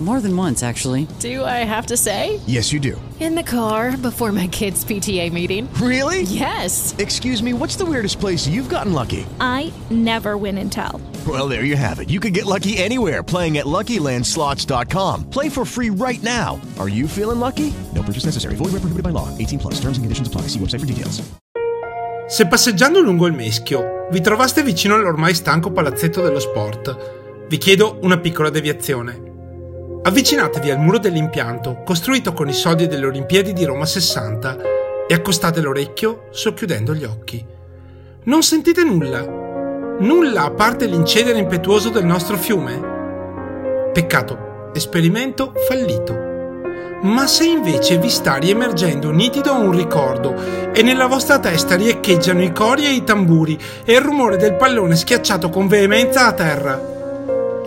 More than once, actually. Do I have to say? Yes, you do. In the car before my kids' PTA meeting. Really? Yes. Excuse me, what's the weirdest place you've gotten lucky? I never win and tell. Well, there you have it. You can get lucky anywhere playing at LuckyLandSlots.com. Play for free right now. Are you feeling lucky? No purchase necessary. Void where prohibited by law. 18 plus. Terms and conditions apply. See website for details. Se passeggiando lungo il Meschio vi trovaste vicino all'ormai stanco palazzetto dello sport, vi chiedo una piccola deviazione. Avvicinatevi al muro dell'impianto, costruito con i soldi delle Olimpiadi di Roma 60, e accostate l'orecchio socchiudendo gli occhi. Non sentite nulla. Nulla a parte l'incedere impetuoso del nostro fiume. Peccato, esperimento fallito. Ma se invece vi sta riemergendo nitido un ricordo e nella vostra testa riecheggiano i cori e i tamburi e il rumore del pallone schiacciato con veemenza a terra,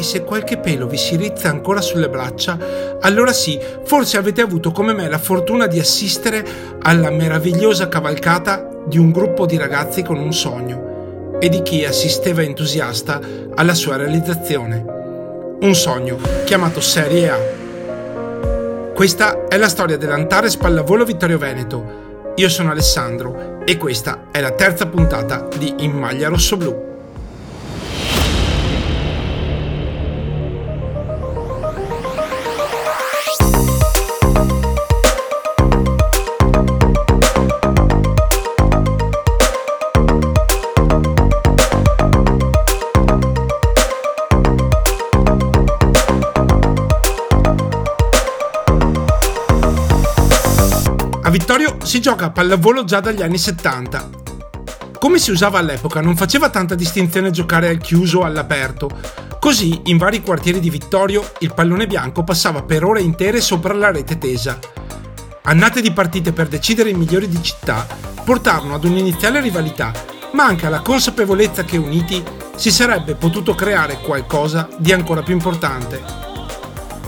e se qualche pelo vi si rizza ancora sulle braccia, allora sì, forse avete avuto come me la fortuna di assistere alla meravigliosa cavalcata di un gruppo di ragazzi con un sogno e di chi assisteva entusiasta alla sua realizzazione. Un sogno chiamato Serie A. Questa è la storia dell'Antares Pallavolo Vittorio Veneto. Io sono Alessandro e questa è la terza puntata di In Maglia Rosso gioca a pallavolo già dagli anni 70. Come si usava all'epoca, non faceva tanta distinzione giocare al chiuso o all'aperto. Così, in vari quartieri di Vittorio, il pallone bianco passava per ore intere sopra la rete tesa. Annate di partite per decidere i migliori di città portarono ad un'iniziale rivalità, ma anche alla consapevolezza che uniti si sarebbe potuto creare qualcosa di ancora più importante.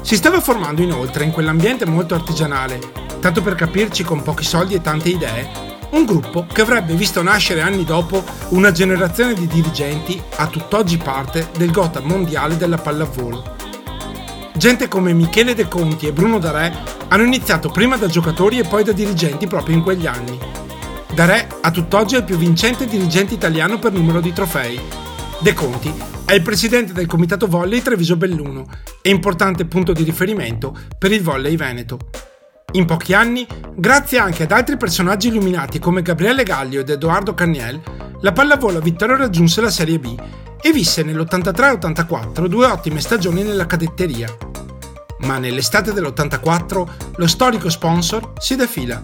Si stava formando inoltre in quell'ambiente molto artigianale tanto per capirci con pochi soldi e tante idee, un gruppo che avrebbe visto nascere anni dopo una generazione di dirigenti a tutt'oggi parte del Gotham mondiale della pallavolo. Gente come Michele De Conti e Bruno Darè hanno iniziato prima da giocatori e poi da dirigenti proprio in quegli anni. Darè a tutt'oggi è il più vincente dirigente italiano per numero di trofei. De Conti è il presidente del comitato volley Treviso Belluno e importante punto di riferimento per il volley veneto. In pochi anni, grazie anche ad altri personaggi illuminati come Gabriele Gallio ed Edoardo Cagniel, la pallavolo Vittorio raggiunse la Serie B e visse nell'83-84 due ottime stagioni nella cadetteria. Ma nell'estate dell'84 lo storico sponsor si defila.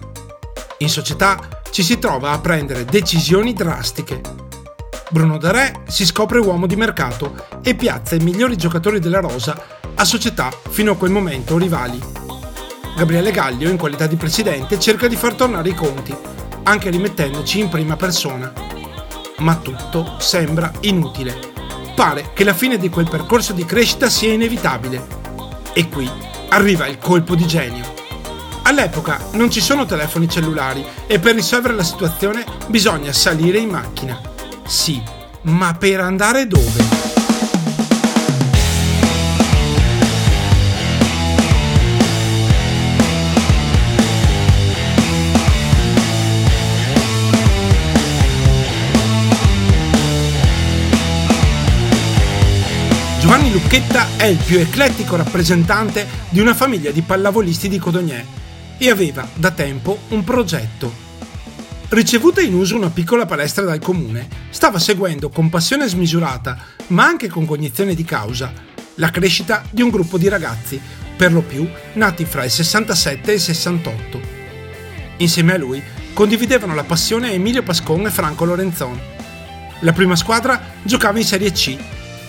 In società ci si trova a prendere decisioni drastiche. Bruno Darè si scopre uomo di mercato e piazza i migliori giocatori della rosa a società fino a quel momento rivali. Gabriele Gaglio, in qualità di presidente, cerca di far tornare i conti, anche rimettendoci in prima persona. Ma tutto sembra inutile. Pare che la fine di quel percorso di crescita sia inevitabile. E qui arriva il colpo di genio. All'epoca non ci sono telefoni cellulari e per risolvere la situazione bisogna salire in macchina. Sì, ma per andare dove? Lucchetta è il più eclettico rappresentante di una famiglia di pallavolisti di Codognè e aveva da tempo un progetto. Ricevuta in uso una piccola palestra dal comune, stava seguendo con passione smisurata, ma anche con cognizione di causa, la crescita di un gruppo di ragazzi, per lo più nati fra il 67 e il 68. Insieme a lui condividevano la passione Emilio Pascon e Franco Lorenzon. La prima squadra giocava in Serie C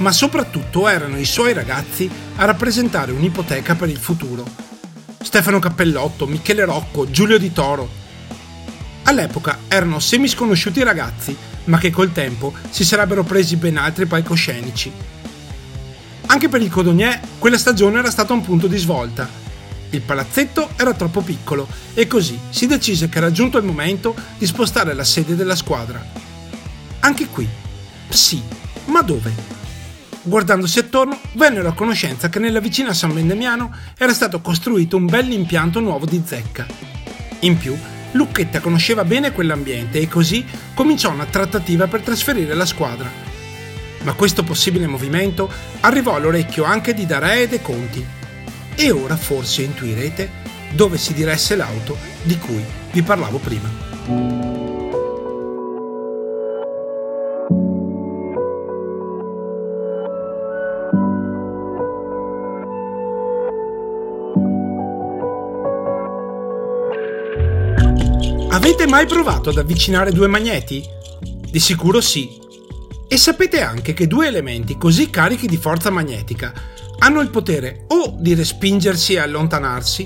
ma soprattutto erano i suoi ragazzi a rappresentare un'ipoteca per il futuro. Stefano Cappellotto, Michele Rocco, Giulio Di Toro. All'epoca erano semisconosciuti ragazzi, ma che col tempo si sarebbero presi ben altri palcoscenici. Anche per il Codognè quella stagione era stata un punto di svolta. Il palazzetto era troppo piccolo e così si decise che era giunto il momento di spostare la sede della squadra. Anche qui, sì, ma dove? Guardandosi attorno, vennero a conoscenza che nella vicina San Vendemiano era stato costruito un bel impianto nuovo di zecca. In più, Lucchetta conosceva bene quell'ambiente e così cominciò una trattativa per trasferire la squadra. Ma questo possibile movimento arrivò all'orecchio anche di Dare e De Conti. E ora forse intuirete dove si diresse l'auto di cui vi parlavo prima. Avete mai provato ad avvicinare due magneti? Di sicuro sì. E sapete anche che due elementi così carichi di forza magnetica hanno il potere o di respingersi e allontanarsi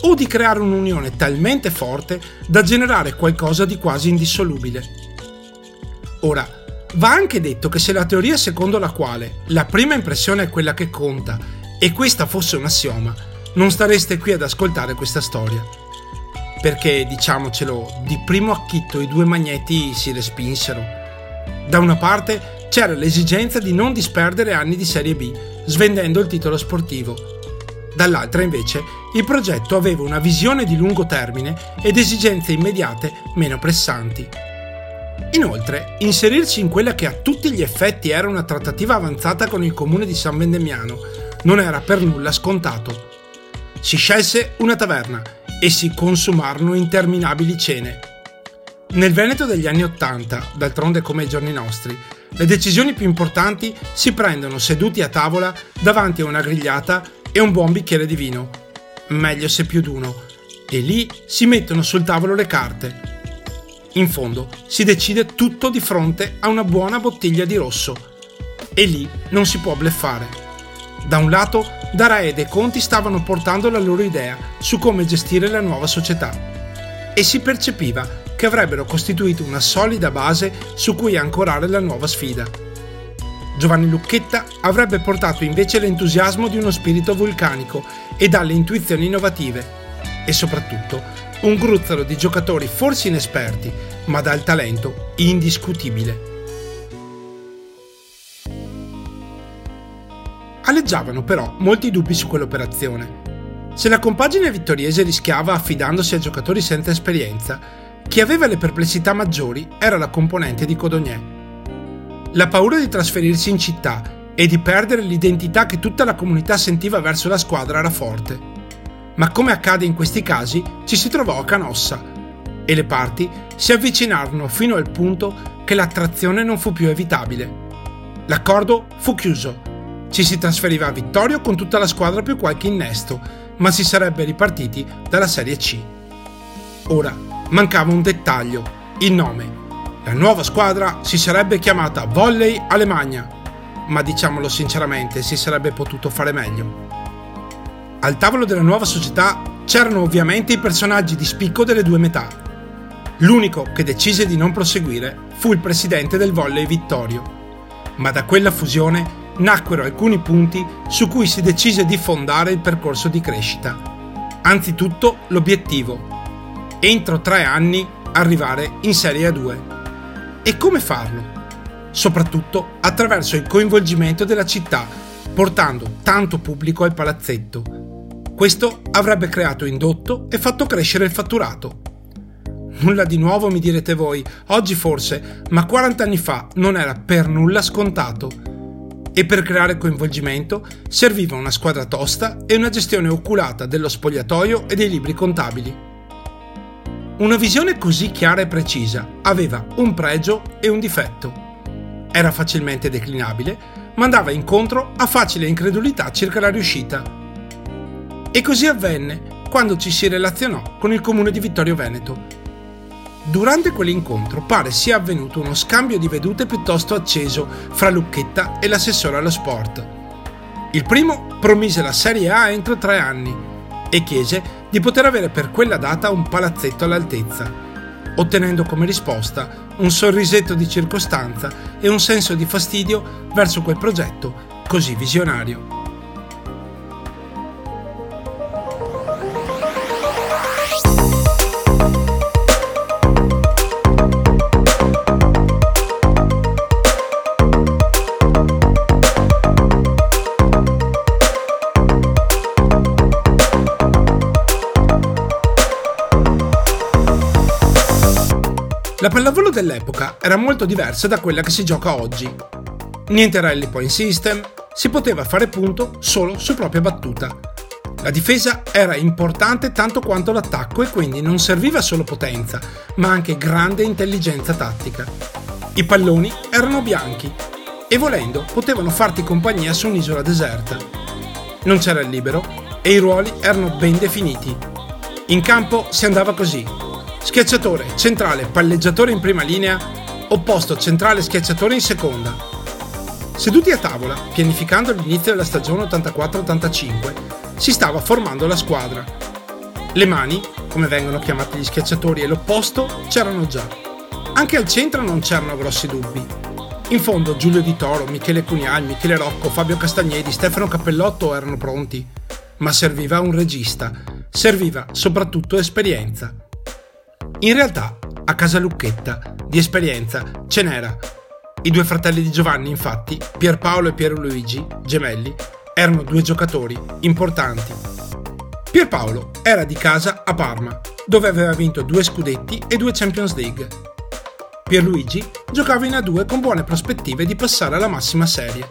o di creare un'unione talmente forte da generare qualcosa di quasi indissolubile. Ora, va anche detto che se la teoria secondo la quale la prima impressione è quella che conta e questa fosse un assioma, non stareste qui ad ascoltare questa storia perché diciamocelo, di primo acchitto i due magneti si respinsero. Da una parte c'era l'esigenza di non disperdere anni di Serie B, svendendo il titolo sportivo. Dall'altra invece il progetto aveva una visione di lungo termine ed esigenze immediate meno pressanti. Inoltre, inserirsi in quella che a tutti gli effetti era una trattativa avanzata con il comune di San Vendemiano non era per nulla scontato. Si scelse una taverna e si consumarono interminabili cene. Nel Veneto degli anni Ottanta, d'altronde come ai giorni nostri, le decisioni più importanti si prendono seduti a tavola davanti a una grigliata e un buon bicchiere di vino. Meglio se più d'uno. E lì si mettono sul tavolo le carte. In fondo si decide tutto di fronte a una buona bottiglia di rosso. E lì non si può bleffare. Da un lato, Daraed e Conti stavano portando la loro idea su come gestire la nuova società e si percepiva che avrebbero costituito una solida base su cui ancorare la nuova sfida. Giovanni Lucchetta avrebbe portato invece l'entusiasmo di uno spirito vulcanico e dalle intuizioni innovative e soprattutto un gruzzolo di giocatori forse inesperti ma dal talento indiscutibile. Aleggiavano però molti dubbi su quell'operazione. Se la compagine vittoriese rischiava affidandosi a giocatori senza esperienza, chi aveva le perplessità maggiori era la componente di Codogné. La paura di trasferirsi in città e di perdere l'identità che tutta la comunità sentiva verso la squadra era forte. Ma come accade in questi casi, ci si trovò a Canossa e le parti si avvicinarono fino al punto che l'attrazione non fu più evitabile. L'accordo fu chiuso ci si trasferiva a Vittorio con tutta la squadra più qualche innesto, ma si sarebbe ripartiti dalla Serie C. Ora mancava un dettaglio, il nome. La nuova squadra si sarebbe chiamata Volley Alemagna, ma diciamolo sinceramente si sarebbe potuto fare meglio. Al tavolo della nuova società c'erano ovviamente i personaggi di spicco delle due metà. L'unico che decise di non proseguire fu il presidente del Volley Vittorio, ma da quella fusione nacquero alcuni punti su cui si decise di fondare il percorso di crescita. Anzitutto l'obiettivo. Entro tre anni arrivare in Serie A2. E come farlo? Soprattutto attraverso il coinvolgimento della città, portando tanto pubblico al palazzetto. Questo avrebbe creato indotto e fatto crescere il fatturato. Nulla di nuovo mi direte voi, oggi forse, ma 40 anni fa non era per nulla scontato e per creare coinvolgimento serviva una squadra tosta e una gestione oculata dello spogliatoio e dei libri contabili. Una visione così chiara e precisa aveva un pregio e un difetto. Era facilmente declinabile, ma andava incontro a facile incredulità circa la riuscita. E così avvenne quando ci si relazionò con il comune di Vittorio Veneto Durante quell'incontro pare sia avvenuto uno scambio di vedute piuttosto acceso fra Lucchetta e l'assessore allo sport. Il primo promise la Serie A entro tre anni e chiese di poter avere per quella data un palazzetto all'altezza, ottenendo come risposta un sorrisetto di circostanza e un senso di fastidio verso quel progetto così visionario. Dell'epoca era molto diversa da quella che si gioca oggi. Niente rally point system, si poteva fare punto solo su propria battuta. La difesa era importante tanto quanto l'attacco e quindi non serviva solo potenza, ma anche grande intelligenza tattica. I palloni erano bianchi e volendo potevano farti compagnia su un'isola deserta. Non c'era il libero e i ruoli erano ben definiti. In campo si andava così. Schiacciatore, centrale, palleggiatore in prima linea, opposto centrale schiacciatore in seconda. Seduti a tavola, pianificando l'inizio della stagione 84-85, si stava formando la squadra. Le mani, come vengono chiamati gli schiacciatori, e l'opposto c'erano già. Anche al centro non c'erano grossi dubbi. In fondo Giulio Di Toro, Michele Cunial, Michele Rocco, Fabio Castagnedi, Stefano Cappellotto erano pronti. Ma serviva un regista, serviva soprattutto esperienza. In realtà, a casa Lucchetta, di esperienza, ce n'era. I due fratelli di Giovanni, infatti, Pierpaolo e Pierluigi, gemelli, erano due giocatori importanti. Pierpaolo era di casa a Parma, dove aveva vinto due scudetti e due Champions League. Pierluigi giocava in A2 con buone prospettive di passare alla massima serie.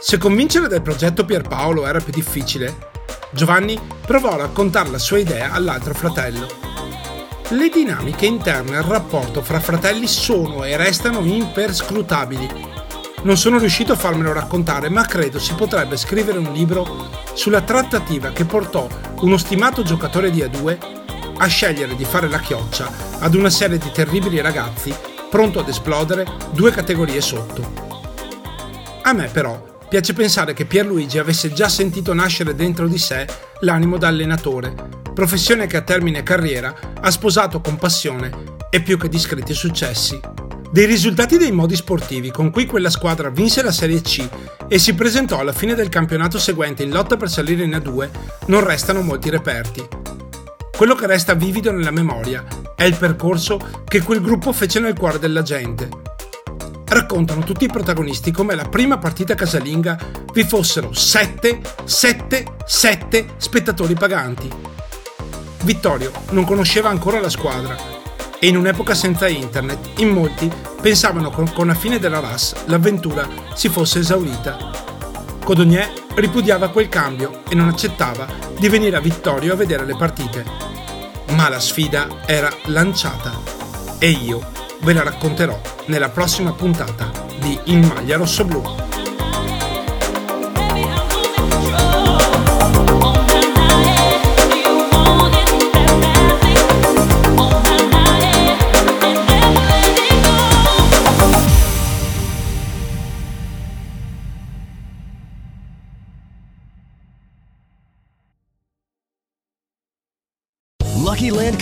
Se convincere del progetto Pierpaolo era più difficile, Giovanni provò a raccontare la sua idea all'altro fratello le dinamiche interne al rapporto fra fratelli sono e restano imperscrutabili. Non sono riuscito a farmelo raccontare, ma credo si potrebbe scrivere un libro sulla trattativa che portò uno stimato giocatore di A2 a scegliere di fare la chioccia ad una serie di terribili ragazzi pronto ad esplodere due categorie sotto. A me però piace pensare che Pierluigi avesse già sentito nascere dentro di sé l'animo da allenatore professione che a termine carriera ha sposato con passione e più che discreti successi. Dei risultati dei modi sportivi con cui quella squadra vinse la Serie C e si presentò alla fine del campionato seguente in lotta per salire in A2 non restano molti reperti. Quello che resta vivido nella memoria è il percorso che quel gruppo fece nel cuore della gente. Raccontano tutti i protagonisti come alla prima partita casalinga vi fossero 7, 7, 7 spettatori paganti Vittorio non conosceva ancora la squadra e in un'epoca senza internet in molti pensavano che con la fine della RAS l'avventura si fosse esaurita. Codognier ripudiava quel cambio e non accettava di venire a Vittorio a vedere le partite. Ma la sfida era lanciata e io ve la racconterò nella prossima puntata di In maglia rossoblù.